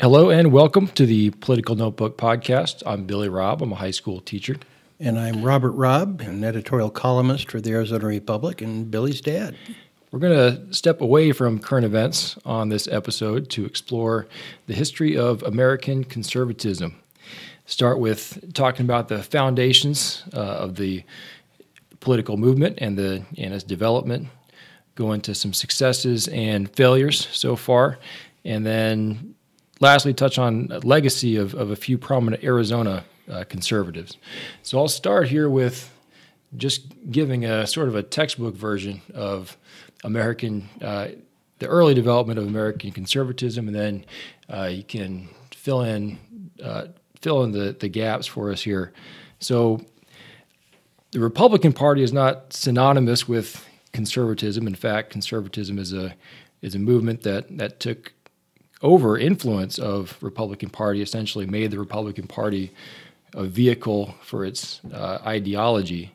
Hello and welcome to the Political Notebook Podcast. I'm Billy Robb. I'm a high school teacher. And I'm Robert Robb, an editorial columnist for the Arizona Republic and Billy's dad. We're going to step away from current events on this episode to explore the history of American conservatism. Start with talking about the foundations uh, of the political movement and, the, and its development, go into some successes and failures so far, and then lastly, touch on legacy of, of a few prominent Arizona uh, conservatives. So I'll start here with just giving a sort of a textbook version of American, uh, the early development of American conservatism, and then uh, you can fill in uh, fill in the, the gaps for us here. So the Republican Party is not synonymous with conservatism. In fact, conservatism is a is a movement that that took over influence of Republican Party essentially made the Republican Party a vehicle for its uh, ideology,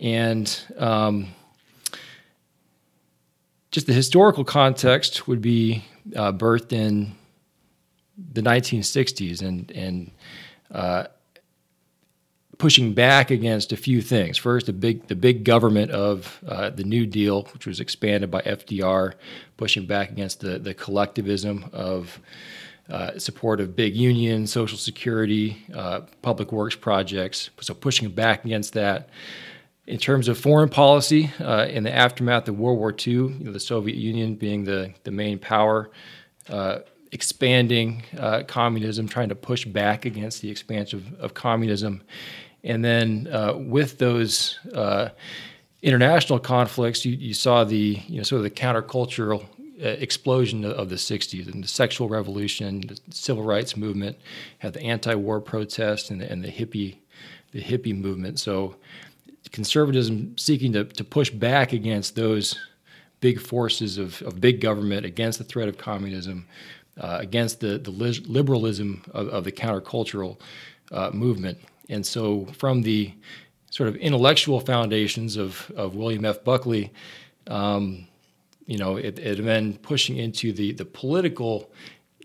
and um, just the historical context would be uh, birthed in the 1960s and and uh, pushing back against a few things. First, the big the big government of uh, the New Deal, which was expanded by FDR, pushing back against the the collectivism of uh, support of big unions, Social Security, uh, public works projects. So pushing back against that. In terms of foreign policy, uh, in the aftermath of World War II, you know, the Soviet Union being the the main power uh, expanding uh, communism, trying to push back against the expansion of, of communism, and then with those international conflicts, you, you, saw the you know sort of the countercultural explosion of the 60s and the sexual revolution, the civil rights movement, had the anti-war protest and the, and the hippie the hippie movement. So conservatism seeking to, to push back against those big forces of, of big government, against the threat of communism, uh, against the, the liberalism of, of the countercultural uh, movement. And so, from the sort of intellectual foundations of, of William F. Buckley, um, you know, it, it then pushing into the, the political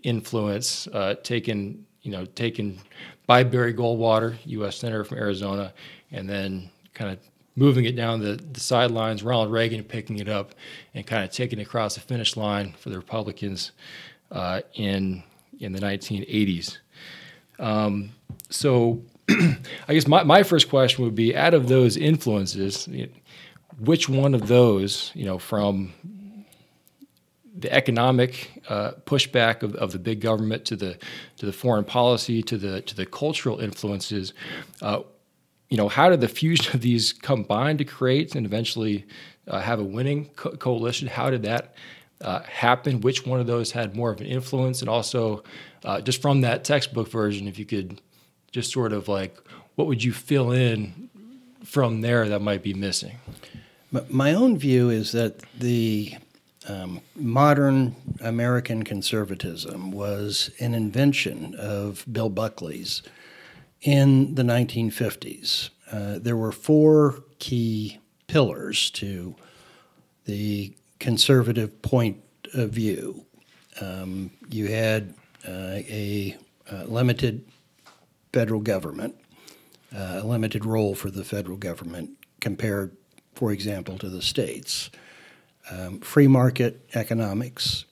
influence uh, taken, you know, taken by Barry Goldwater, U.S. Senator from Arizona, and then kind of moving it down the, the sidelines, Ronald Reagan picking it up and kind of taking it across the finish line for the Republicans uh, in in the 1980s. Um, so I guess my, my first question would be out of those influences, which one of those, you know, from the economic uh, pushback of, of the big government to the to the foreign policy to the to the cultural influences, uh, you know, how did the fusion of these combine to create and eventually uh, have a winning co- coalition? How did that uh, happen? Which one of those had more of an influence? And also, uh, just from that textbook version, if you could just sort of like what would you fill in from there that might be missing? My own view is that the um, modern American conservatism was an invention of Bill Buckley's in the 1950s. Uh, there were four key pillars to the conservative point of view. Um, you had uh, a, a, limited federal government, uh, a limited role for the federal government compared, for example, to the states. Um, free market economics,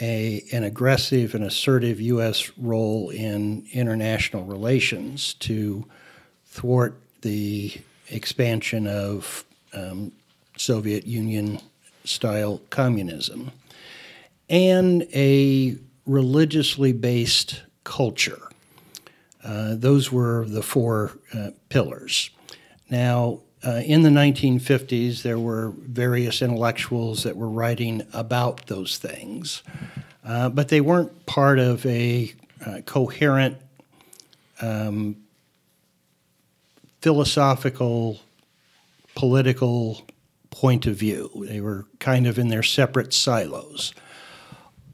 a, an aggressive and assertive U.S. role in international relations to thwart the expansion of um, Soviet Union style communism, and a religiously based culture uh, those were the four uh, pillars. Now, uh, in the 1950s, there were various intellectuals that were writing about those things, uh, but they weren't part of a uh, coherent um, philosophical, political point of view. They were kind of in their separate silos.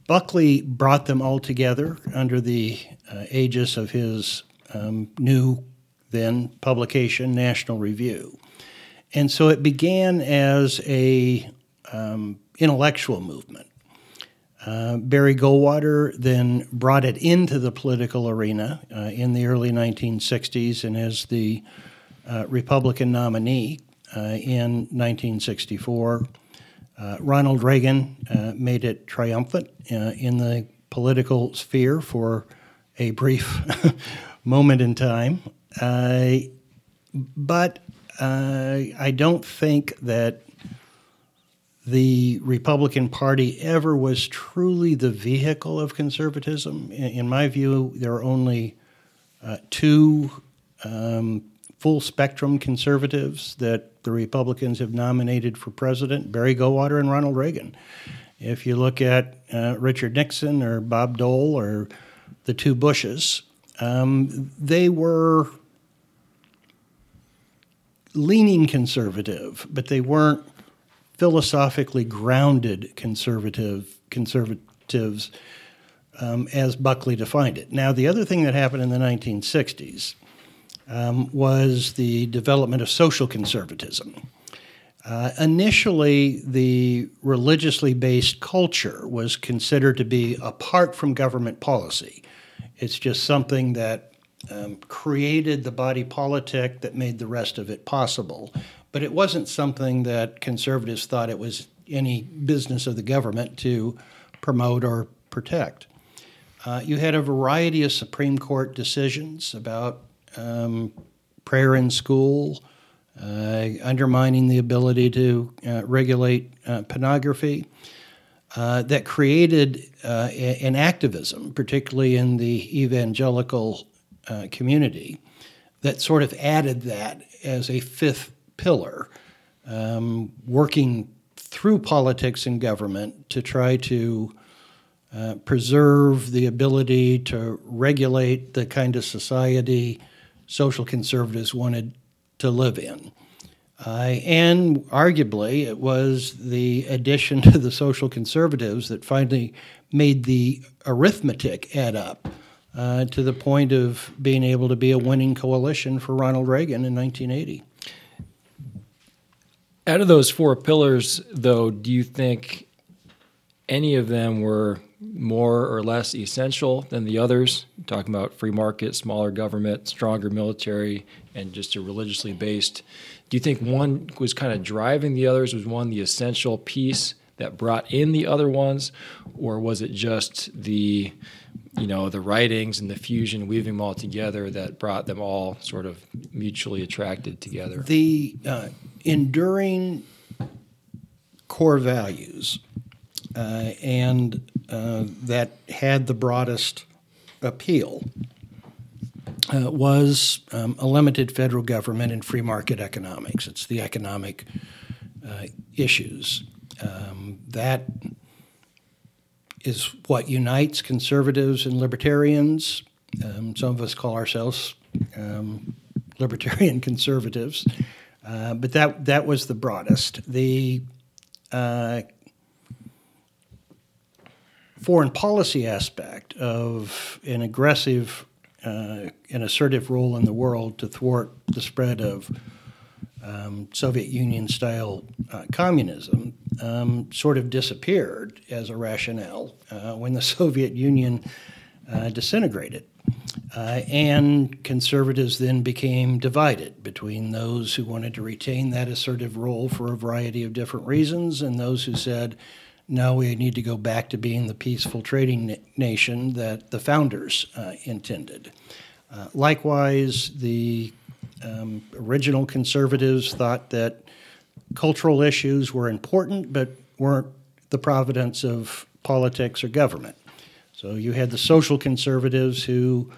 Buckley brought them all together under the uh, aegis of his um, new then publication, National Review. And so it began as a um, intellectual movement. Uh, Barry Goldwater then brought it into the political arena uh, in the early 1960s and as the uh, Republican nominee uh, in 1964. Uh, Ronald Reagan uh, made it triumphant in the political sphere for a brief moment in time. but I don't think that the Republican Party ever was truly the vehicle of conservatism. In, in my view, there are only uh, two um, full spectrum conservatives that the Republicans have nominated for president Barry Goldwater and Ronald Reagan. If you look at uh, Richard Nixon or Bob Dole or the two Bushes, um, they were leaning conservative, but they weren't philosophically grounded conservative conservatives um, as Buckley defined it. Now, the other thing that happened in the 1960s um, was the development of social conservatism. Uh, initially, the religiously based culture was considered to be apart from government policy. It's just something that um, created the body politic that made the rest of it possible. But it wasn't something that conservatives thought it was any business of the government to promote or protect. Uh, you had a variety of Supreme Court decisions about um, prayer in school, uh, undermining the ability to uh, regulate uh, pornography. Uh, that created uh, an activism, particularly in the evangelical community, that sort of added that as a fifth pillar, um, working through politics and government to try to uh, preserve the ability to regulate the kind of society social conservatives wanted to live in. Uh, and arguably, it was the addition to the social conservatives that finally made the arithmetic add up uh, to the point of being able to be a winning coalition for Ronald Reagan in 1980. Out of those four pillars, though, do you think any of them were more or less essential than the others? Talking about free market, smaller government, stronger military, and just a religiously based. Do you think one was kind of driving the others? Was one the essential piece that brought in the other ones, or was it just the you know the writings and the fusion weaving them all together that brought them all sort of mutually attracted together. The uh, enduring core values uh, and uh, that had the broadest appeal uh, was um, a limited federal government and free market economics. It's the economic uh, issues um, that is what unites conservatives and libertarians. Um, some of us call ourselves um, libertarian conservatives, uh, but that that was the broadest. The uh, foreign policy aspect of an aggressive uh, assertive role in the world to thwart the spread of um, Soviet Union style uh, communism um, sort of disappeared as a rationale uh, when the Soviet Union uh, disintegrated. Uh, and conservatives then became divided between those who wanted to retain that assertive role for a variety of different reasons and those who said, no, we need to go back to being the peaceful trading na- nation that the founders uh, intended. Uh, likewise, the um, original conservatives thought that cultural issues were important, but weren't the providence of politics or government. So you had the social conservatives who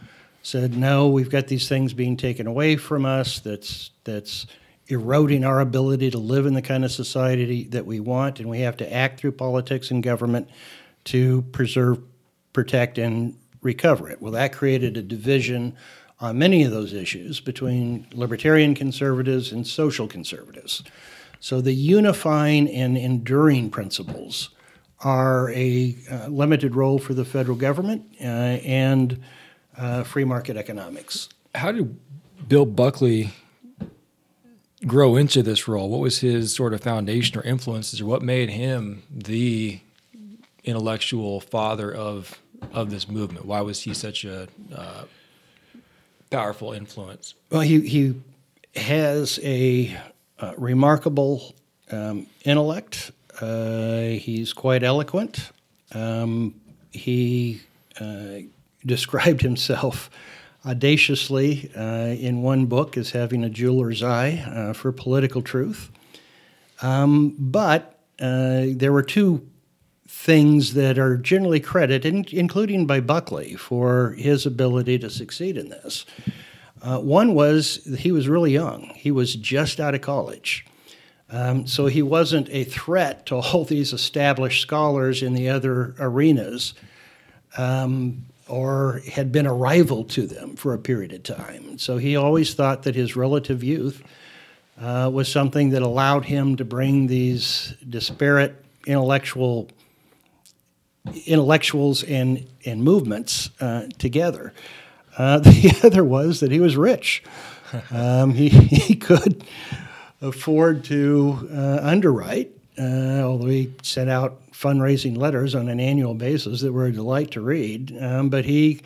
said, "No, we've got these things being taken away from us. That's that's eroding our ability to live in the kind of society that we want, and we have to act through politics and government to preserve, protect, and recover it." Well, that created a division on many of those issues between libertarian conservatives and social conservatives. So the unifying and enduring principles are a uh, limited role for the federal government uh, and uh, free market economics. How did Bill Buckley grow into this role? What was his sort of foundation or influences, or what made him the intellectual father of of this movement? Why was he such a uh, powerful influence? Well, he he has a uh, remarkable um, intellect. Uh, he's quite eloquent. Um, he uh, described himself audaciously uh, in one book as having a jeweler's eye uh, for political truth. Um, but uh, there were two things that are generally credited, including by Buckley, for his ability to succeed in this. Uh, one was he was really young. He was just out of college. Um, so he wasn't a threat to all these established scholars in the other arenas um, or had been a rival to them for a period of time. So he always thought that his relative youth uh, was something that allowed him to bring these disparate intellectual intellectuals and, and movements uh, together. Uh, the other was that he was rich. Um, he, he could afford to uh, underwrite, uh, although he sent out fundraising letters on an annual basis that were a delight to read. Um, but he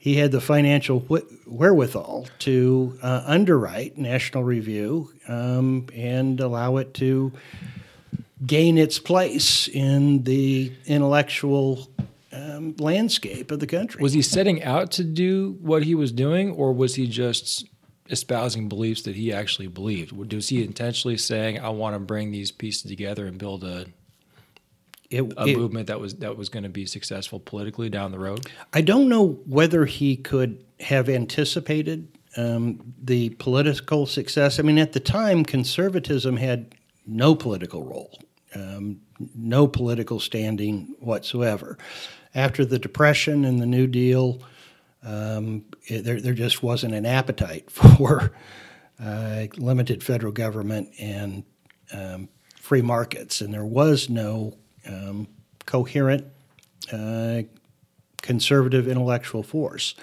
he had the financial wherewithal to uh, underwrite National Review um, and allow it to gain its place in the intellectual um, landscape of the country. Was he setting out to do what he was doing, or was he just espousing beliefs that he actually believed? Was he intentionally saying, "I want to bring these pieces together and build a it, a it, movement that was that was going to be successful politically down the road?" I don't know whether he could have anticipated um, the political success. I mean, at the time, conservatism had no political role, um, no political standing whatsoever after the Depression and the New Deal, um, it, there, there just wasn't an appetite for uh, limited federal government and um, free markets, and there was no um, coherent uh, conservative intellectual force.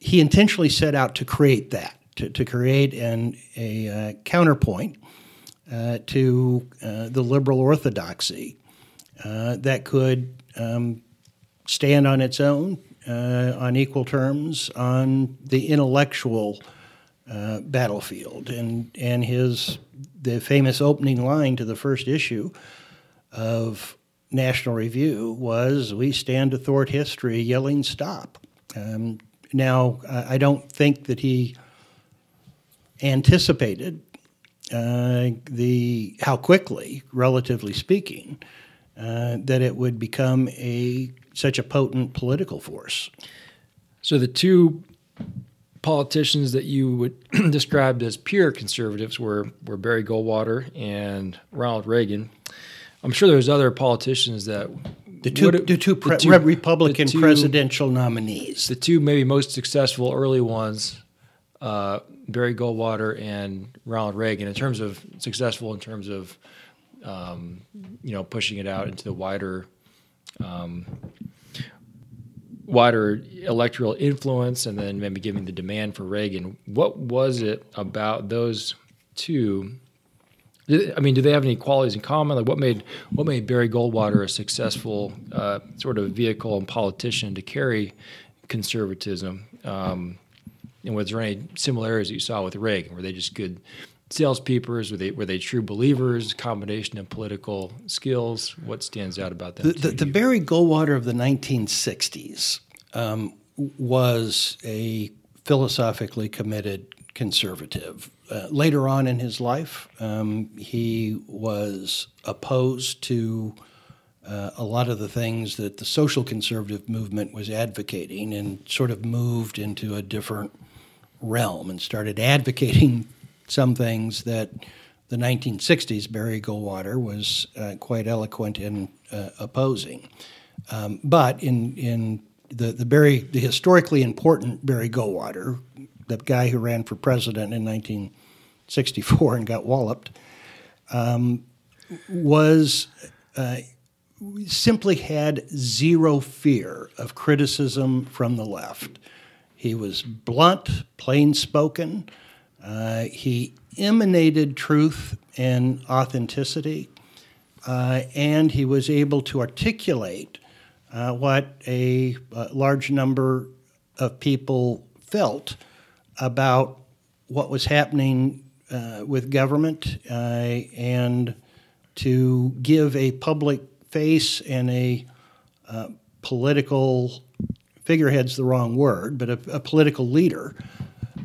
He intentionally set out to create that, to, to create an, a uh, counterpoint uh, to uh, the liberal orthodoxy uh, that could um, stand on its own uh, on equal terms on the intellectual uh, battlefield. And, and his the famous opening line to the first issue of National Review was, "We stand to thwart history, yelling stop." Um, now, I don't think that he anticipated uh, the how quickly, relatively speaking, uh, that it would become a such a potent political force. So the two politicians that you would describe as pure conservatives were were Barry Goldwater and Ronald Reagan. I'm sure there's other politicians that the two, would, the two, pre- the two Republican the two, presidential nominees. The two maybe most successful early ones, uh, Barry Goldwater and Ronald Reagan, in terms of successful in terms of um, you know pushing it out into the wider um, wider electoral influence and then maybe giving the demand for Reagan. What was it about those two? I mean, do they have any qualities in common? Like, what made what made Barry Goldwater a successful uh, sort of vehicle and politician to carry conservatism? Um, and was there any similarities that you saw with Reagan? Were they just good salespeople? Were they were they true believers? Combination of political skills. What stands out about that? The, the, the Barry Goldwater of the 1960s um, was a philosophically committed conservative. Uh, later on in his life, um, he was opposed to uh, a lot of the things that the social conservative movement was advocating and sort of moved into a different realm and started advocating some things that the 1960s Barry Goldwater was uh, quite eloquent in uh, opposing. Um, but in in the the Barry the historically important Barry Goldwater, the guy who ran for president in 1964 and got walloped, um, was uh, simply had zero fear of criticism from the left. He was blunt, plain spoken. Uh, he emanated truth and authenticity, uh, and he was able to articulate uh, what a, a, large number of people felt about what was happening uh, with government uh, and to give a public face and a uh, political figurehead's the wrong word, but a, a political leader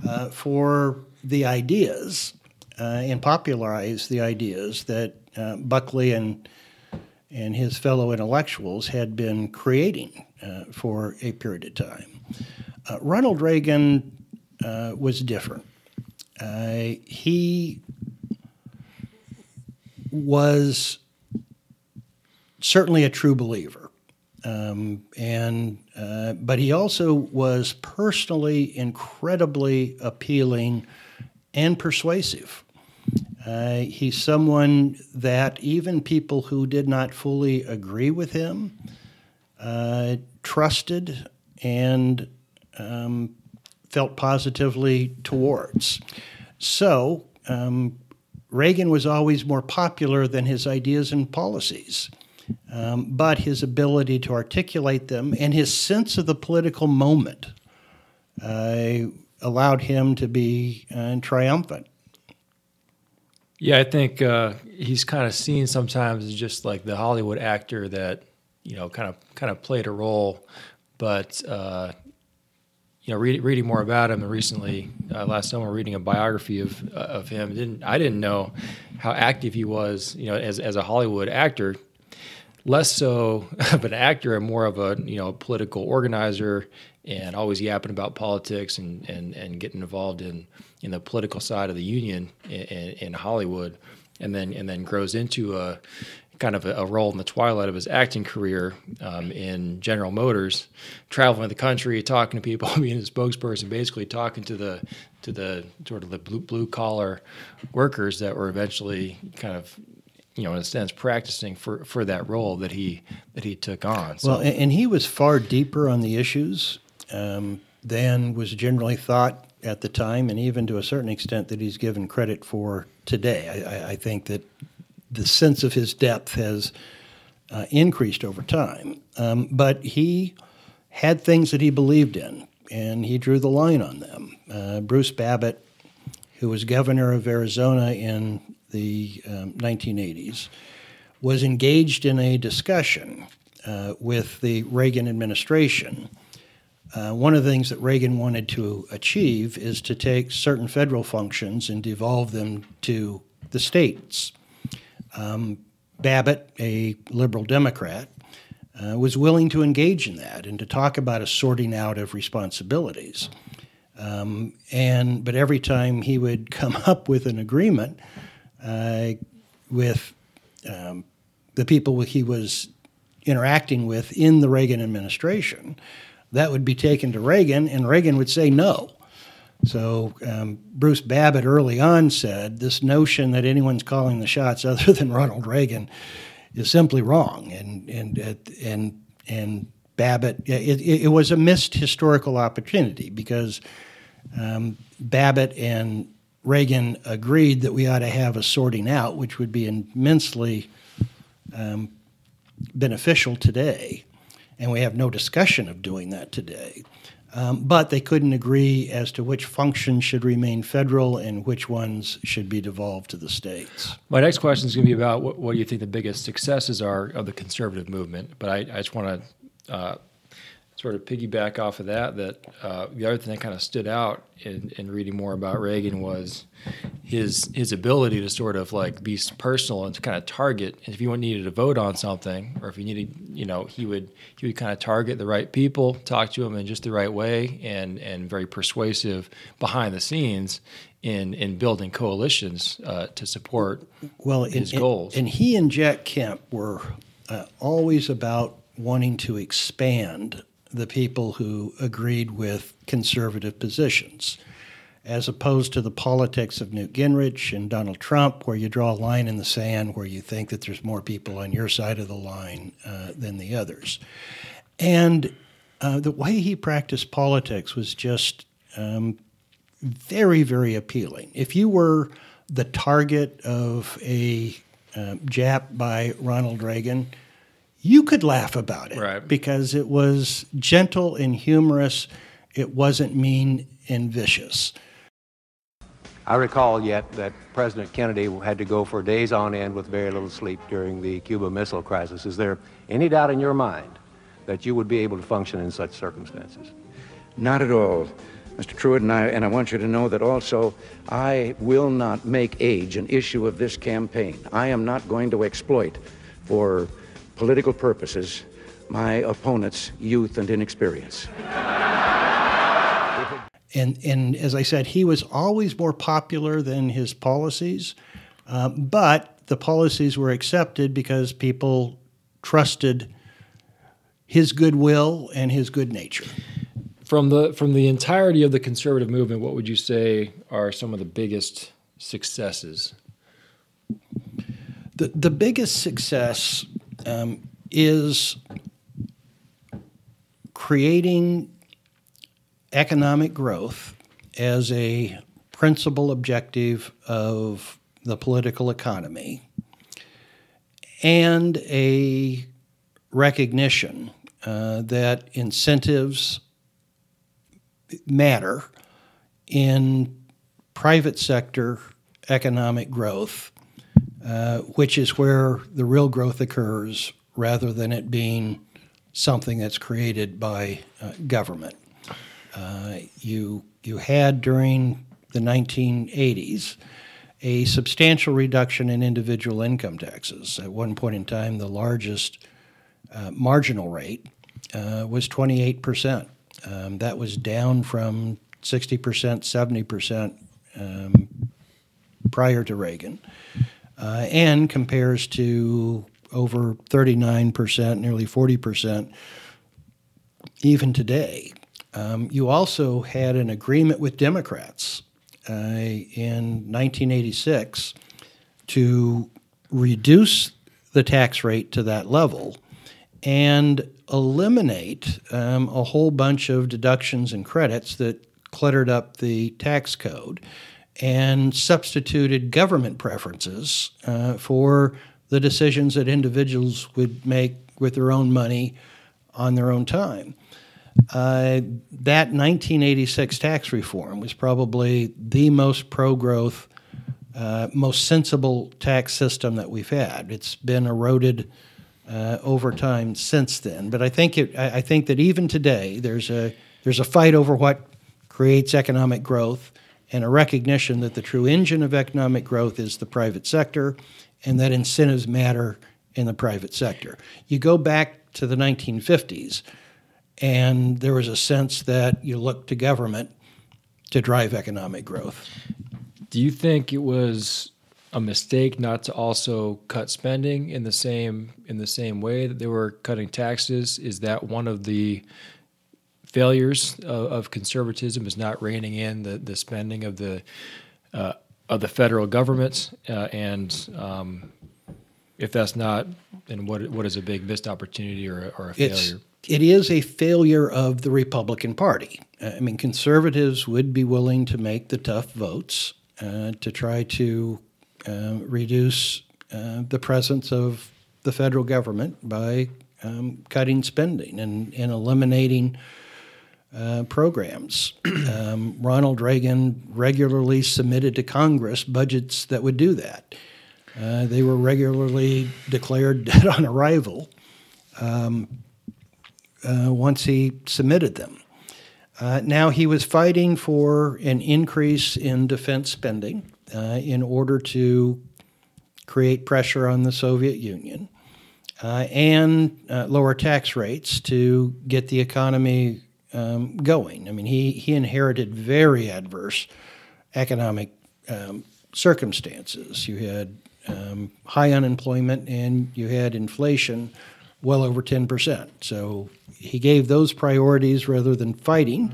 uh, for the ideas uh, and popularize the ideas that uh, Buckley and and his fellow intellectuals had been creating uh, for a period of time. Uh, Ronald Reagan was different. he was certainly a true believer. Um, and uh, but he also was personally incredibly appealing and persuasive. Uh, he's someone that even people who did not fully agree with him uh, trusted and um, felt positively towards. So um, Reagan was always more popular than his ideas and policies. Um, but his ability to articulate them and his sense of the political moment uh, allowed him to be uh, triumphant. Yeah, I think uh, he's kind of seen sometimes as just like the Hollywood actor that you know kind of kind of played a role, but uh, you know, read, reading more about him, recently uh, last summer reading a biography of uh, of him, didn't I didn't know how active he was, you know, as as a Hollywood actor less so of an actor and more of a you know political organizer and always yapping about politics and, and, and getting involved in, in the political side of the union in, in Hollywood. And then and then grows into a kind of a, a role in the twilight of his acting career um, in General Motors, traveling the country, talking to people, being a spokesperson, basically talking to the to the sort of the blue, blue collar workers that were eventually kind of you know, in a sense, practicing for, for that role that he that he took on. So. Well, and he was far deeper on the issues um, than was generally thought at the time, and even to a certain extent that he's given credit for today. I, I think that the sense of his depth has uh, increased over time, um, but he had things that he believed in, and he drew the line on them. Uh, Bruce Babbitt, who was governor of Arizona in the um, 1980s, was engaged in a discussion uh, with the Reagan administration. Uh, one of the things that Reagan wanted to achieve is to take certain federal functions and devolve them to the states. Um, Babbitt, a liberal Democrat, uh, was willing to engage in that and to talk about a sorting out of responsibilities. Um, and but every time he would come up with an agreement, uh, with um, the people he was interacting with in the Reagan administration, that would be taken to Reagan, and Reagan would say no. So um, Bruce Babbitt early on said this notion that anyone's calling the shots other than Ronald Reagan is simply wrong, and and and and Babbitt it, it was a missed historical opportunity because um, Babbitt and Reagan agreed that we ought to have a sorting out, which would be immensely um, beneficial today. And we have no discussion of doing that today. Um, but they couldn't agree as to which functions should remain federal and which ones should be devolved to the states. My next question is going to be about what, what you think the biggest successes are of the conservative movement. But I, I just want to uh, sort of piggyback off of that, that uh, the other thing that kind of stood out in, in reading more about Reagan was his his ability to sort of like be personal and to kind of target. And if you needed to vote on something, or if you needed, you know, he would he would kind of target the right people, talk to them in just the right way, and and very persuasive behind the scenes in in building coalitions uh, to support well his and, goals. And he and Jack Kemp were uh, always about wanting to expand the people who agreed with conservative positions. as opposed to the politics of Newt Gingrich and Donald Trump, where you draw a line in the sand where you think that there's more people on your side of the line uh, than the others. And uh, the way he practiced politics was just um, very, very appealing. If you were the target of a uh, jap by Ronald Reagan, you could laugh about it right. because it was gentle and humorous. It wasn't mean and vicious. I recall yet that President Kennedy had to go for days on end with very little sleep during the Cuba Missile Crisis. Is there any doubt in your mind that you would be able to function in such circumstances? Not at all. Mr. Trewhitt, and I, and I want you to know that also I will not make age an issue of this campaign. I am not going to exploit for political purposes my opponent's youth and inexperience. And, and as I said, he was always more popular than his policies, uh, but the policies were accepted because people trusted his goodwill and his good nature. From the from the entirety of the conservative movement, what would you say are some of the biggest successes? The the biggest success um, is creating economic growth as a principal objective of the political economy and a recognition uh, that incentives matter in private sector economic growth, uh, which is where the real growth occurs rather than it being something that's created by uh, government. Uh, you, you had during the 1980s a substantial reduction in individual income taxes. At one point in time, the largest uh, marginal rate uh, was 28%. Um, that was down from 60%, 70% um, prior to Reagan, uh, and compares to over 39%, nearly 40% even today. Um, you also had an agreement with Democrats uh, in 1986 to reduce the tax rate to that level and eliminate um, a whole bunch of deductions and credits that cluttered up the tax code and substituted government preferences uh, for the decisions that individuals would make with their own money on their own time. Uh, that 1986 tax reform was probably the most pro growth, uh, most sensible tax system that we've had. It's been eroded uh, over time since then. But I think it, I think that even today there's a there's a fight over what creates economic growth and a recognition that the true engine of economic growth is the private sector and that incentives matter in the private sector. You go back to the 1950s and there was a sense that you looked to government to drive economic growth. Do you think it was a mistake not to also cut spending in the same in the same way that they were cutting taxes? Is that one of the failures of, of conservatism? Is not reining in the, the spending of the uh, of the federal government, uh, and um, if that's not, then what what is a big missed opportunity or, or a failure? It's, it is a failure of the Republican Party. I mean, conservatives would be willing to make the tough votes uh, to try to uh, reduce uh, the presence of the federal government by um, cutting spending and, and eliminating uh, programs. um, Ronald Reagan regularly submitted to Congress budgets that would do that. Uh, they were regularly declared dead on arrival. Um, uh, once he submitted them. Uh, now he was fighting for an increase in defense spending uh, in order to create pressure on the Soviet Union uh, and uh, lower tax rates to get the economy um, going. I mean, he, he inherited very adverse economic um, circumstances. You had um, high unemployment and you had inflation well over 10%. So he gave those priorities rather than fighting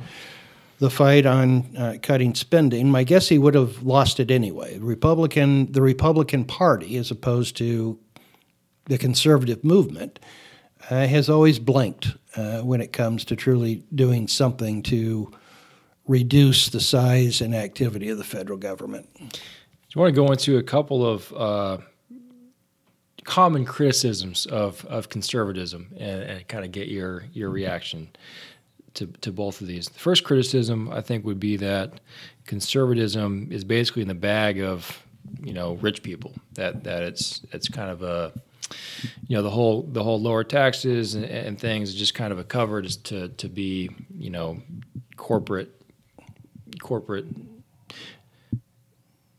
the fight on uh, cutting spending, my guess he would have lost it anyway. Republican, the Republican Party, as opposed to the conservative movement, uh, has always blinked uh, when it comes to truly doing something to reduce the size and activity of the federal government. Do you want to go into a couple of uh, common criticisms of, of conservatism and, and kind of get your, your reaction to, to both of these? The first criticism, I think, would be that conservatism is basically in the bag of you know rich people that that it's it's kind of a you know the whole the whole lower taxes and, and things is just kind of a cover to to be you know corporate corporate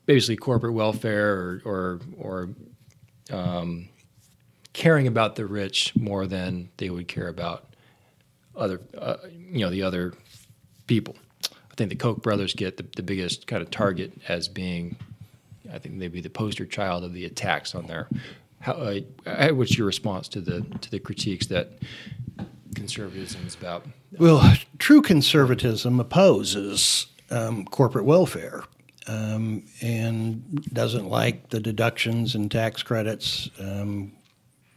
basically corporate welfare or or, or um, caring about the rich more than they would care about other uh, you know the other people. I think the Koch brothers get the, the biggest kind of target as being, I think maybe the poster child of the attacks on their. How, uh, what's your response to the to the critiques that conservatism is about? Well, true conservatism opposes um, corporate welfare um, and doesn't like the deductions and tax credits, um,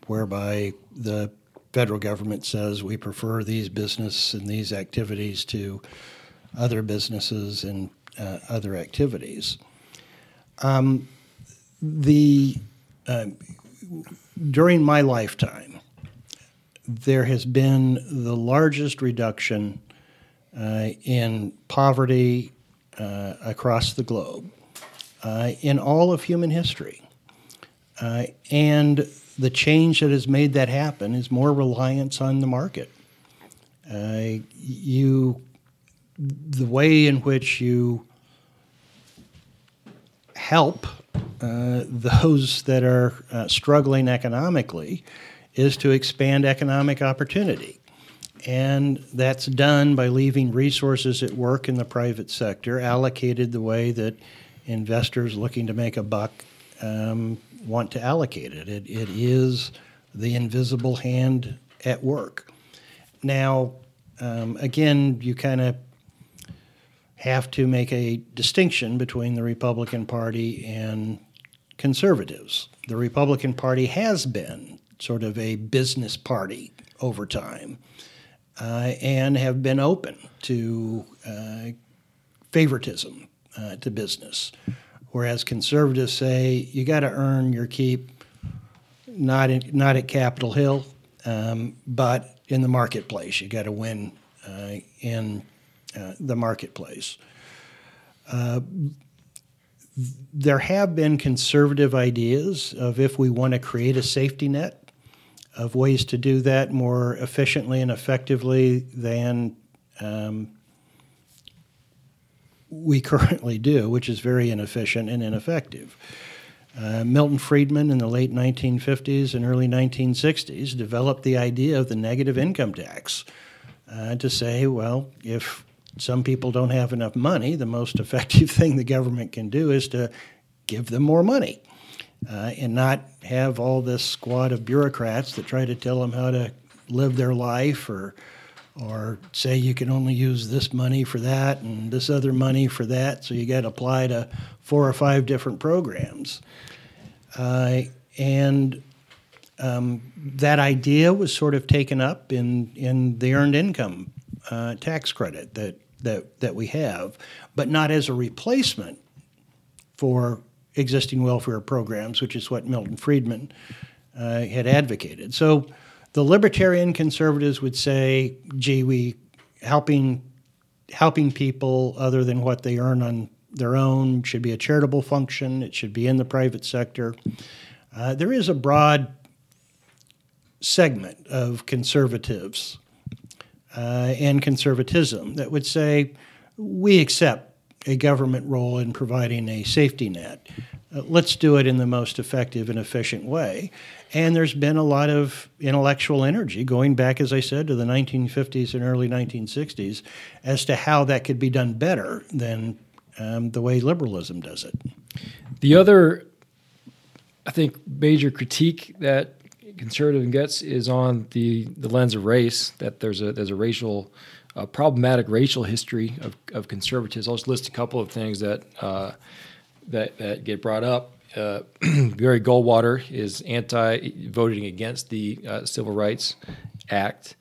whereby the federal government says we prefer these business and these activities to other businesses and uh, other activities. Um, the uh, during my lifetime, there has been the largest reduction uh, in poverty uh, across the globe uh, in all of human history. Uh, and the change that has made that happen is more reliance on the market. Uh, you, the way in which you help uh, those that are uh, struggling economically is to expand economic opportunity. And that's done by leaving resources at work in the private sector, allocated the way that investors looking to make a buck um, want to allocate it. it. It is the invisible hand at work. Now, um, again, you kind of have to make a distinction between the Republican Party and conservatives. The Republican Party has been sort of a business party over time uh, and have been open to uh, favoritism uh, to business. Whereas conservatives say you got to earn your keep, not in, not at Capitol Hill, um, but in the marketplace. You got to win uh, in uh, the marketplace. Uh, there have been conservative ideas of if we want to create a safety net, of ways to do that more efficiently and effectively than um, we currently do, which is very inefficient and ineffective. Uh, Milton Friedman in the late 1950s and early 1960s developed the idea of the negative income tax uh, to say, well, if some people don't have enough money, the most effective thing the government can do is to give them more money uh, and not have all this squad of bureaucrats that try to tell them how to live their life or or say you can only use this money for that and this other money for that, so you got to apply to four or five different programs. Uh, and um, that idea was sort of taken up in, in the earned income uh, tax credit that, that, that we have, but not as a replacement for existing welfare programs, which is what Milton Friedman uh, had advocated. So the libertarian conservatives would say, gee, we helping helping people other than what they earn on their own should be a charitable function. It should be in the private sector. Uh, there is a broad segment of conservatives uh, and conservatism that would say we accept a government role in providing a safety net. Uh, let's do it in the most effective and efficient way. And there's been a lot of intellectual energy going back, as I said, to the 1950s and early 1960s as to how that could be done better than um, the way liberalism does it. The other, I think, major critique that conservative gets is on the, the lens of race, that there's a, there's a racial problematic racial history of, of conservatism. I'll just list a couple of things that uh, that, that get brought up. Uh, Barry Goldwater is anti voting against the uh, Civil Rights Act.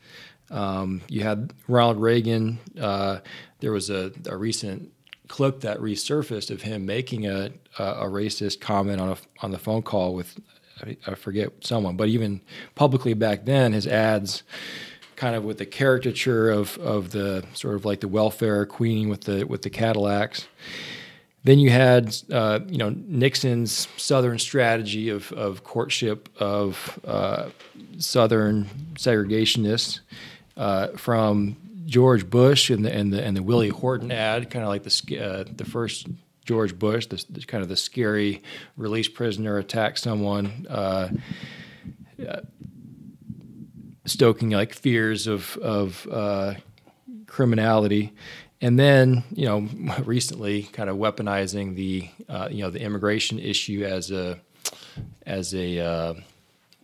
Um, you had Ronald Reagan. Uh, there was a, a, recent clip that resurfaced of him making a, a, a racist comment on a, on the phone call with I, I forget someone, but even publicly back then, his ads kind of with the caricature of, of the sort of like the welfare queen with the with the Cadillacs. Then you had uh, you know Nixon's Southern strategy of, of courtship of uh, Southern segregationists uh, from George Bush and the and the and the Willie Horton ad, kind of like the uh, the first George Bush, the, the, kind of the scary release prisoner attack someone, uh, uh, stoking like fears of of uh, criminality, and then you know recently kind of weaponizing the uh, you know the immigration issue as a as a uh,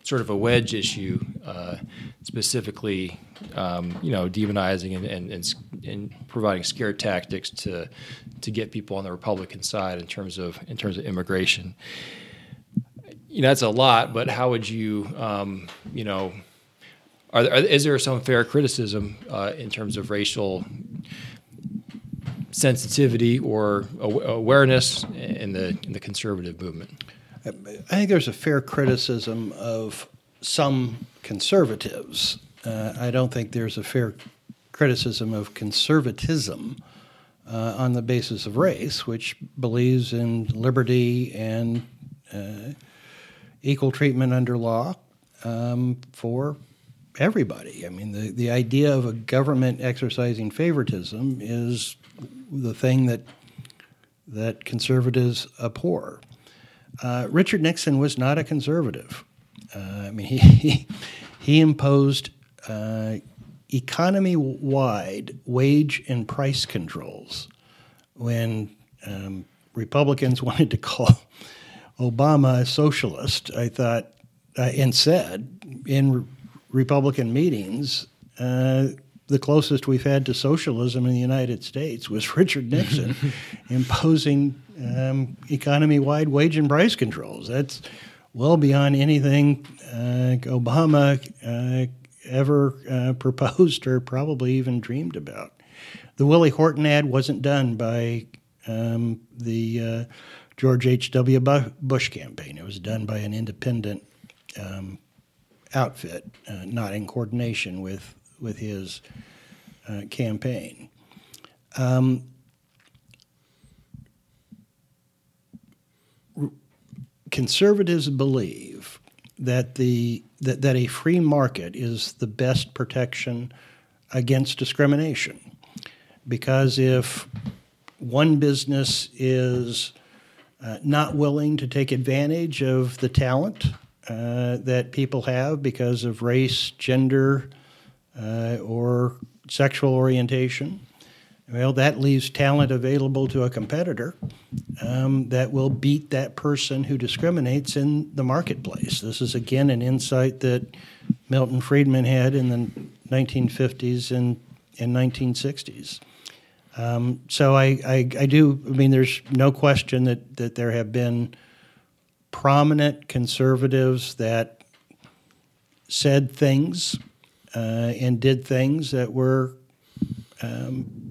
sort of a wedge issue, uh, specifically, um, you know, demonizing and, and, and, and, providing scare tactics to to get people on the Republican side in terms of in terms of immigration. You know, that's a lot, but how would you, um, you know, are there, is there some fair criticism uh, in terms of racial sensitivity or awareness in the in the conservative movement? I think there's a fair criticism of some conservatives. Uh, I don't think there's a fair criticism of conservatism uh, on the basis of race, which believes in liberty and uh, equal treatment under law um, for everybody. I mean, the, the idea of a government exercising favoritism is the thing that that conservatives abhor. Uh, Richard Nixon was not a conservative. Uh, I mean, he, he imposed uh, economy wide wage and price controls when um, Republicans wanted to call Obama a socialist. I thought, uh, and said in re- Republican meetings, uh, the closest we've had to socialism in the United States was Richard Nixon imposing um, economy wide wage and price controls. That's well beyond anything uh, Obama uh, ever uh, proposed or probably even dreamed about. The Willie Horton ad wasn't done by um, the uh, George H.W. Bush campaign, it was done by an independent um, outfit, uh, not in coordination with, with his uh, campaign. Um, conservatives believe that the that, that a free market is the best protection against discrimination. Because if one business is uh, not willing to take advantage of the talent uh, that people have because of race, gender, uh, or sexual orientation, well, that leaves talent available to a competitor um, that will beat that person who discriminates in the marketplace. This is, again, an insight that Milton Friedman had in the 1950s and, and 1960s. Um, so I, I, I, do, I mean, there's no question that, that there have been prominent conservatives that said things uh, and did things that were um,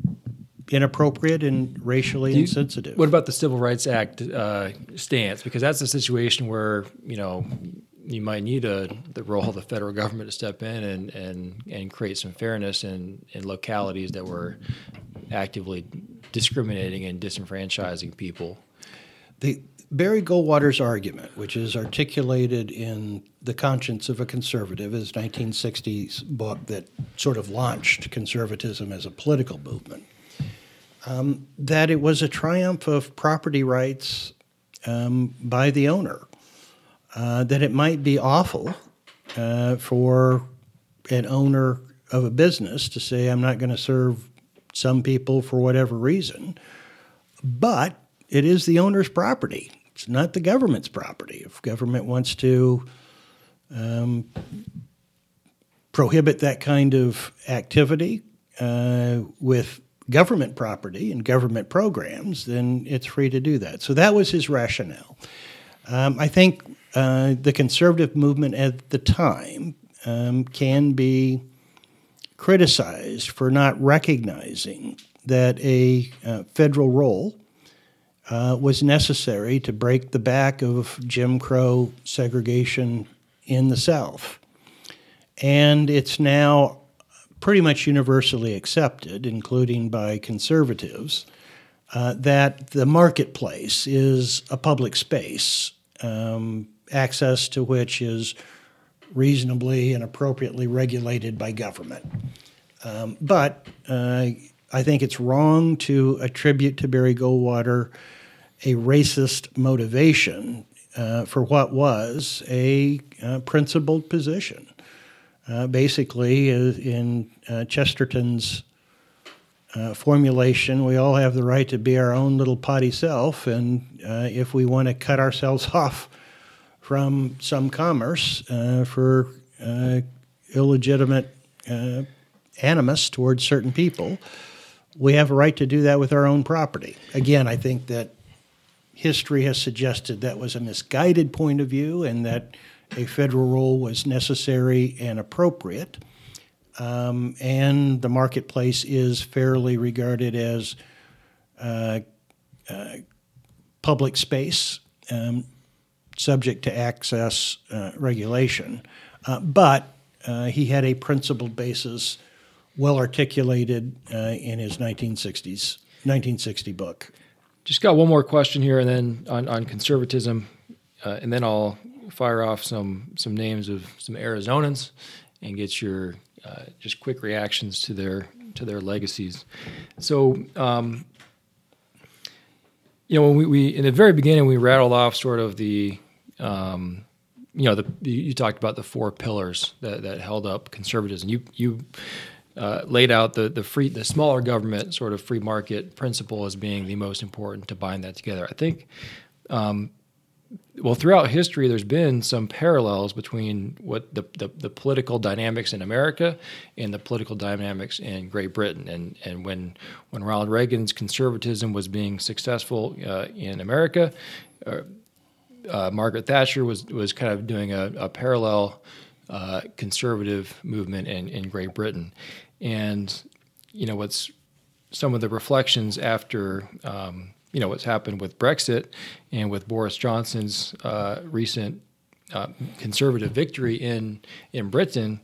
inappropriate and racially you, insensitive. What about the Civil Rights Act uh, stance? Because that's a situation where you know you might need a, the role of the federal government to step in and and, and create some fairness in, in localities that were actively discriminating and disenfranchising people. The Barry Goldwater's argument, which is articulated in The Conscience of a Conservative, his 1960s book that sort of launched conservatism as a political movement, um, that it was a triumph of property rights um, by the owner. Uh, that it might be awful uh, for an owner of a business to say, I'm not going to serve some people for whatever reason, but it is the owner's property. It's not the government's property. If government wants to um, prohibit that kind of activity, uh, with government property and government programs, then it's free to do that. So that was his rationale. Um, I think uh, the conservative movement at the time um, can be criticized for not recognizing that a uh, federal role uh, was necessary to break the back of Jim Crow segregation in the South. And it's now pretty much universally accepted, including by conservatives, uh, that the marketplace is a public space, um, access to which is reasonably and appropriately regulated by government. Um, but uh, I think it's wrong to attribute to Barry Goldwater a racist motivation uh, for what was a uh, principled position. Uh, basically, uh, in uh, Chesterton's uh, formulation, we all have the right to be our own little potty self, and if we want to cut ourselves off from some commerce for illegitimate animus towards certain people, we have a right to do that with our own property. Again, I think that history has suggested that was a misguided point of view and that a federal role was necessary and appropriate. Um, and the marketplace is fairly regarded as uh, uh, public space, um, subject to access uh, regulation. Uh, but uh, he had a principled basis, well articulated uh, in his 1960s 1960 book. Just got one more question here, and then on, on conservatism, and then I'll fire off some some names of some Arizonans and get your uh, just quick reactions to their to their legacies. So, um, you know, when we, we, in the very beginning we rattled off sort of the um, you know the you talked about the four pillars that, that held up conservatism. You you uh, laid out the the free the smaller government sort of free market principle as being the most important to bind that together. I think. Um, well, throughout history, there's been some parallels between what the, the, the, political dynamics in America and the political dynamics in Great Britain. And, and when, when Ronald Reagan's conservatism was being successful uh, in America, uh, uh, Margaret Thatcher was, was kind of doing a, a parallel uh, conservative movement in, in Great Britain. And, you know, what's some of the reflections after, um, you know, what's happened with Brexit and with Boris Johnson's uh, recent uh, conservative victory in, in Britain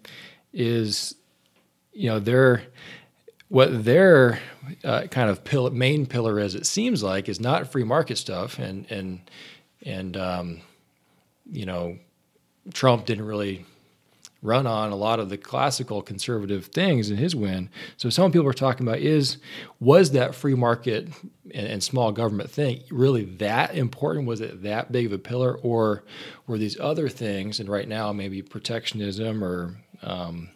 is, you know, their what their uh, kind of pill- main pillar, as it seems like, is not free market stuff, and and and um, you know, Trump didn't really run on a lot of the classical conservative things in his win. So some people were talking about is was that free market and, and, small government thing really that important? Was it that big of a pillar, or were these other things? And right now, maybe protectionism or um,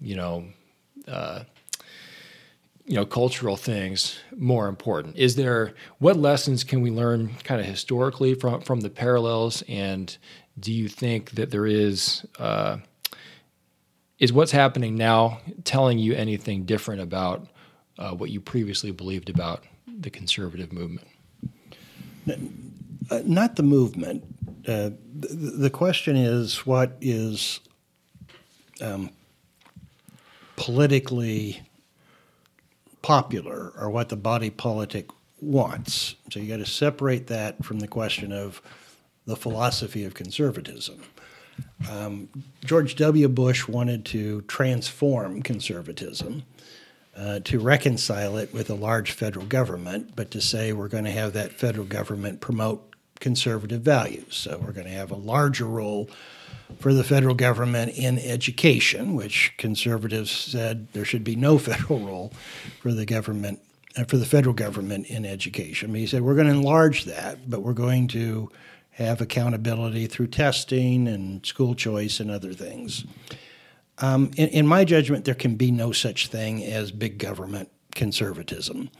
you know. Uh, you know cultural things more important is there what lessons can we learn kind of historically from from the parallels and do you think that there is uh, is what's happening now telling you anything different about uh, what you previously believed about the conservative movement? Uh, not the movement. Uh, the, the, question is what is um, politically popular or what the body politic wants. So you got to separate that from the question of the philosophy of conservatism. Um, George W. Bush wanted to transform conservatism. Uh, to reconcile it with a large federal government, but to say we're going to have that federal government promote conservative values. So we're going to have a larger role for the federal government in education, which conservatives said there should be no federal role for the government uh, for the federal government in education. He said we're going to enlarge that, but we're going to have accountability through testing and school choice and other things. Um, in, in, my judgment, there can be no such thing as big government conservatism.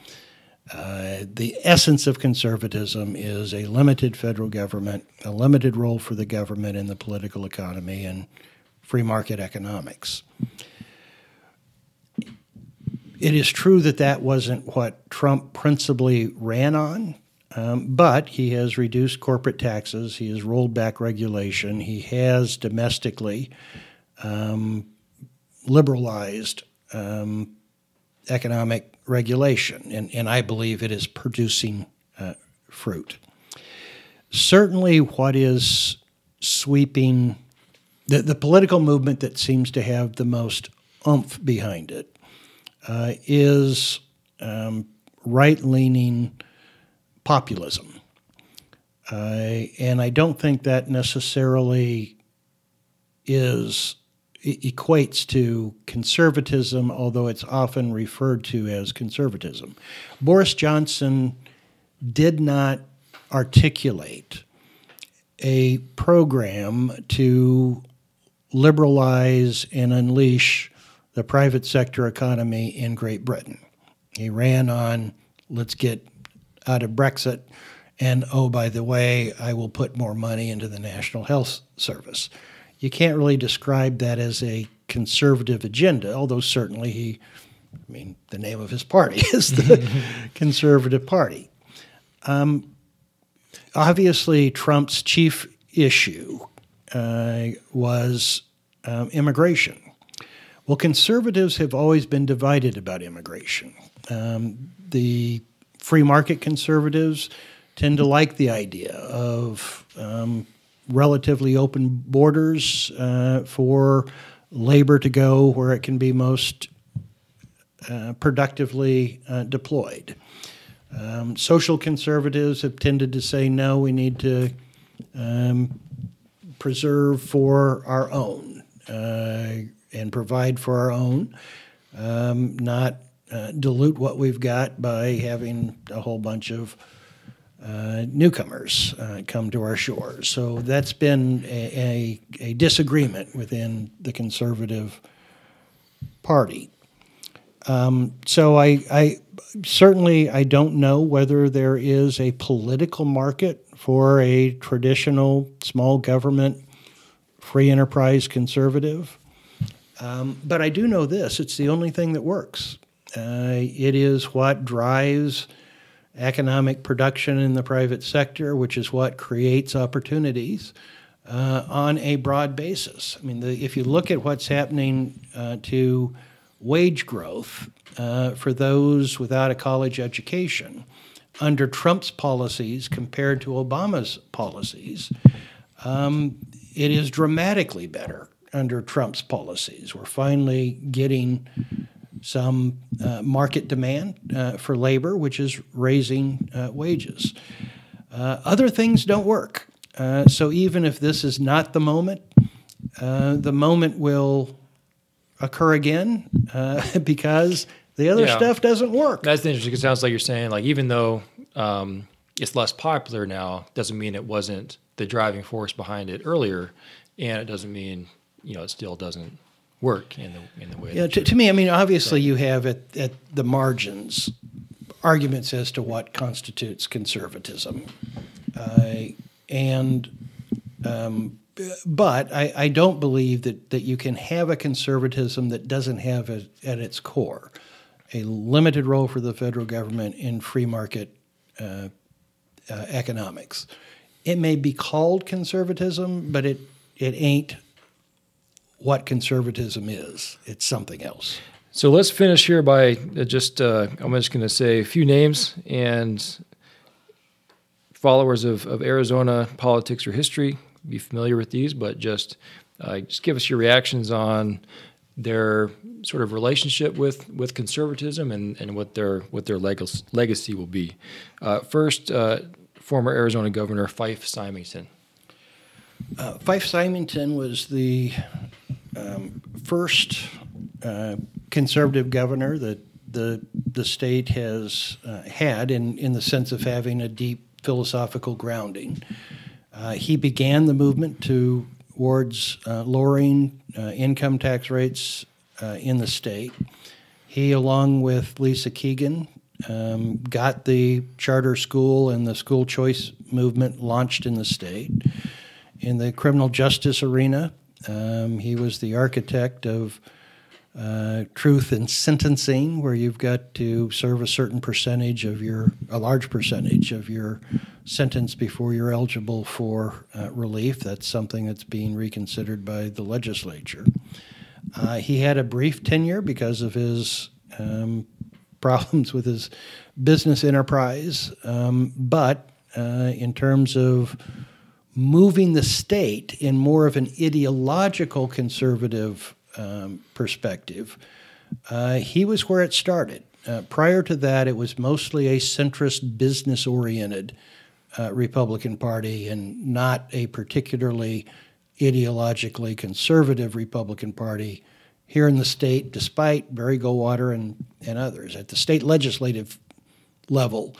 Uh, the essence of conservatism is a limited federal government, a limited role for the government in the political economy, and free market economics. it is true that that wasn't what Trump principally ran on, um, but he has reduced corporate taxes, he has rolled back regulation, he has domestically um, liberalized um, economic regulation, and, and I believe it is producing uh, fruit. Certainly, what is sweeping the, the political movement that seems to have the most oomph behind it uh, is um, right leaning populism. Uh, and I don't think that necessarily is equates to conservatism, although it's often referred to as conservatism. Boris Johnson did not articulate a program to liberalize and unleash the private sector economy in Great Britain. He ran on, let's get out of Brexit, and oh, by the way, I will put more money into the National Health Service. You can't really describe that as a conservative agenda, although certainly he, I mean, the name of his party is the Conservative Party. Um, obviously, Trump's chief issue uh, was um, immigration. Well, conservatives have always been divided about immigration. Um, the free market conservatives tend to like the idea of um, relatively open borders uh, for labor to go where it can be most uh, productively uh, deployed. Um, social conservatives have tended to say no, we need to um, preserve for our own uh, and provide for our own, um, not uh, dilute what we've got by having a whole bunch of uh, newcomers uh, come to our shores. So that's been a, a, a, disagreement within the conservative party. Um, so I, I, certainly I don't know whether there is a political market for a traditional small government free enterprise conservative. Um, but I do know this: it's the only thing that works. Uh, it is what drives economic production in the private sector, which is what creates opportunities uh, on a broad basis. I mean, the, if you look at what's happening uh, to wage growth uh, for those without a college education under Trump's policies compared to Obama's policies, um, it is dramatically better under Trump's policies. We're finally getting some uh, market demand uh, for labor, which is raising uh, wages. Uh, other things don't work. Uh, so even if this is not the moment, uh, the moment will occur again because the other yeah. stuff doesn't work. That's interesting. It sounds like you're saying, like, even though um, it's less popular now, doesn't mean it wasn't the driving force behind it earlier, and it doesn't mean you know it still doesn't work in the in the way. Yeah, to, to, me, I mean, obviously, you have at at the margins arguments as to what constitutes conservatism, uh, and um, but I, I, don't believe that that you can have a conservatism that doesn't have a, at its core a limited role for the federal government in free market uh, uh, economics. It may be called conservatism, but it it ain't what conservatism is. It's something else. So let's finish here by uh, just, uh, I'm just going to say a few names and followers of, of Arizona politics or history. Be familiar with these, but just uh, just give us your reactions on their sort of relationship with, with conservatism and, and what their what their legacy, legacy will be. Uh, first, uh, former Arizona Governor Fife Symington. Uh, Fife Symington was the um, first uh, conservative governor that the the state has uh, had in in the sense of having a deep philosophical grounding. Uh, he began the movement to, towards uh, lowering uh, income tax rates uh, in the state. He, along with Lisa Keegan, um, got the charter school and the school choice movement launched in the state. In the criminal justice arena, um, he was the architect of uh, truth in sentencing, where you've got to serve a certain percentage of your, a large percentage of your sentence before you're eligible for uh, relief. That's something that's being reconsidered by the legislature. Uh, he had a brief tenure because of his um, problems with his business enterprise, um, but uh, in terms of moving the state in more of an ideological conservative um, perspective, uh, he was where it started. Uh, prior to that, it was mostly a centrist, business oriented uh, Republican Party and not a particularly ideologically conservative Republican Party here in the state, despite Barry Goldwater and, and others. At the state legislative level,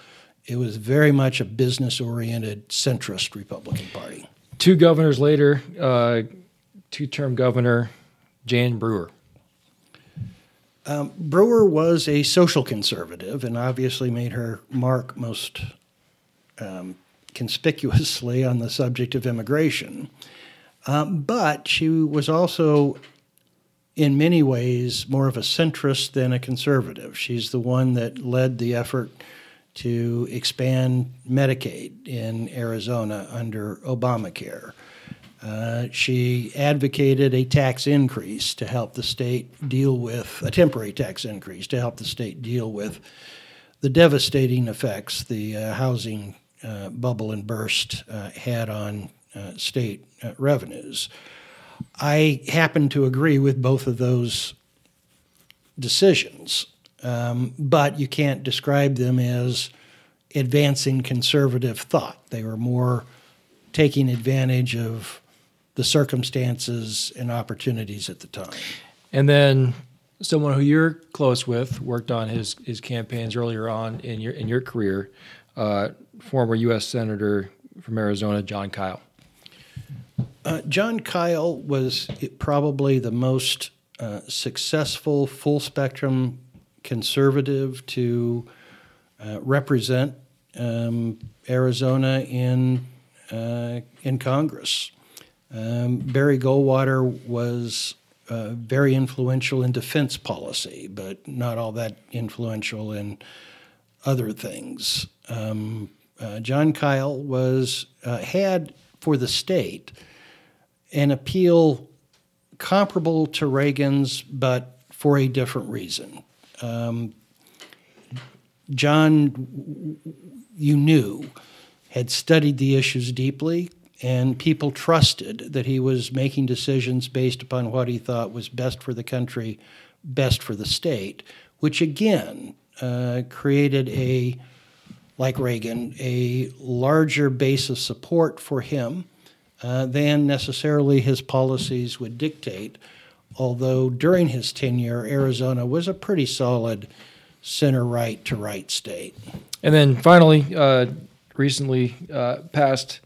it was very much a business oriented, centrist Republican Party. Two governors later, uh, two term governor Jan Brewer. Um, Brewer was a social conservative and obviously made her mark most um, conspicuously on the subject of immigration. Um, but she was also, in many ways, more of a centrist than a conservative. She's the one that led the effort to expand Medicaid in Arizona under Obamacare. Uh, she advocated a tax increase to help the state deal with a temporary tax increase to help the state deal with the devastating effects the uh, housing uh, bubble and burst uh, had on uh, state uh, revenues. I happen to agree with both of those decisions, um, but you can't describe them as advancing conservative thought. They were more taking advantage of the circumstances and opportunities at the time. And then someone who you're close with worked on his, his campaigns earlier on in your in your career, uh, former U.S. Senator from Arizona, Jon Kyl. Uh, Jon Kyl was probably the most uh, successful full spectrum conservative to uh, represent um, Arizona in uh, in Congress. Um, Barry Goldwater was uh, very influential in defense policy, but not all that influential in other things. Um, uh, Jon Kyl was uh, had for the state an appeal comparable to Reagan's, but for a different reason. Um, John, you knew, had studied the issues deeply, and people trusted that he was making decisions based upon what he thought was best for the country, best for the state, which again uh, created a, like Reagan, a larger base of support for him uh, than necessarily his policies would dictate. Although during his tenure, Arizona was a pretty solid center right to right state. And then finally, uh, recently uh, passed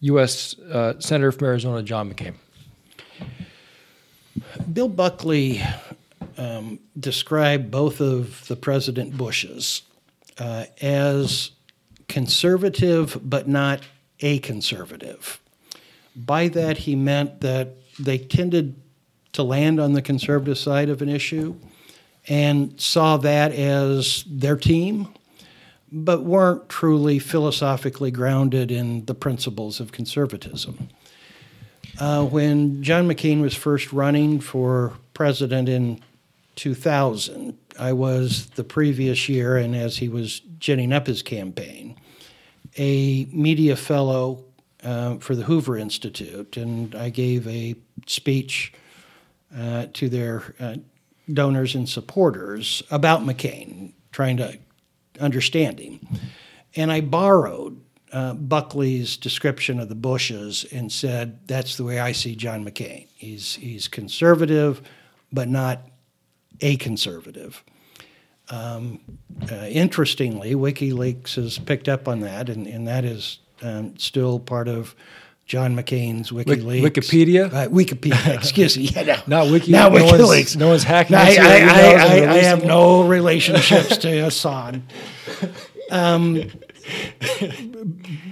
U.S. Uh, Senator from Arizona, John McCain. Bill Buckley um, described both of the President Bushes uh, as conservative, but not a conservative. By that, he meant that they tended to land on the conservative side of an issue and saw that as their team but weren't truly philosophically grounded in the principles of conservatism. Uh, when John McCain was first running for president in 2000, I was the previous year, and as he was ginning up his campaign, a media fellow uh, for the Hoover Institute, and I gave a speech uh, to their uh, donors and supporters about McCain, trying to understand him. And I borrowed uh, Buckley's description of the Bushes and said, that's the way I see John McCain. He's, he's conservative, but not a conservative. Um, uh, interestingly, WikiLeaks has picked up on that, and, and that is um, still part of John McCain's WikiLeaks. Wikipedia? Uh, Wikipedia, excuse me. Yeah, no. Not Wiki. Not no WikiLeaks. One's, no one's hacking. No, I, I, I, I, I have no relationships to Assange. Um,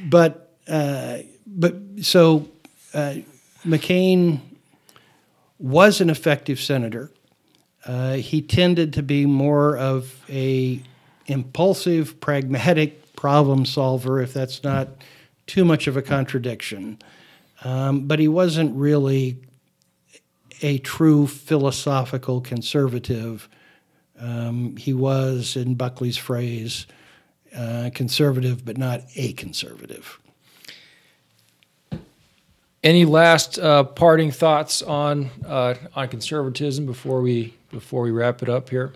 but uh, but so uh, McCain was an effective senator. Uh, he tended to be more of a impulsive, pragmatic problem solver, if that's not too much of a contradiction. Um, but he wasn't really a true philosophical conservative. Um, he was, in Buckley's phrase, uh, conservative, but not a conservative. Any last uh, parting thoughts on uh, on conservatism before we before we wrap it up here?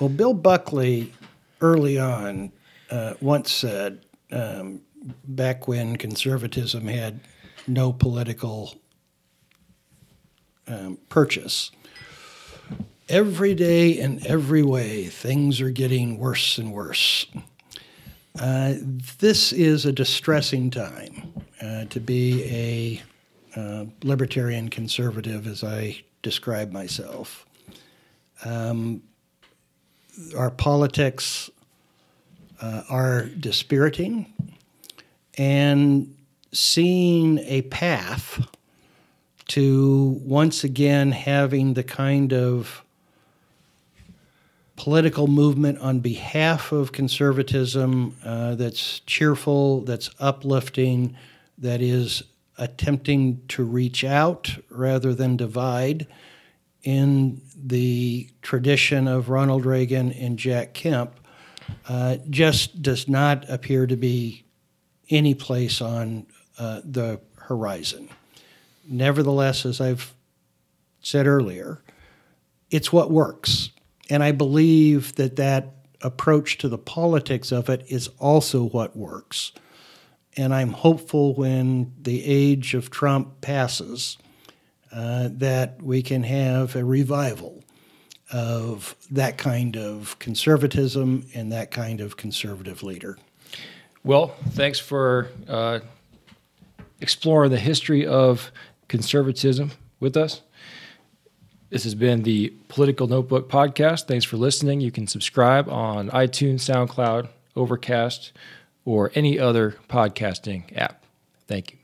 Well, Bill Buckley, early on, uh, once said, um, back when conservatism had no political um, purchase, every day and every way, things are getting worse and worse. Uh, this is a distressing time uh, to be a uh, libertarian conservative, as I describe myself. Um, our politics uh, are dispiriting, and seeing a path to once again having the kind of political movement on behalf of conservatism uh, that's cheerful, that's uplifting, that is attempting to reach out rather than divide in the tradition of Ronald Reagan and Jack Kemp uh, just does not appear to be any place on uh, the horizon. Nevertheless, as I've said earlier, it's what works. And I believe that that approach to the politics of it is also what works. And I'm hopeful when the age of Trump passes uh, that we can have a revival of that kind of conservatism and that kind of conservative leader. Well, thanks for uh, exploring the history of conservatism with us. This has been the Political Notebook Podcast. Thanks for listening. You can subscribe on iTunes, SoundCloud, Overcast, or any other podcasting app. Thank you.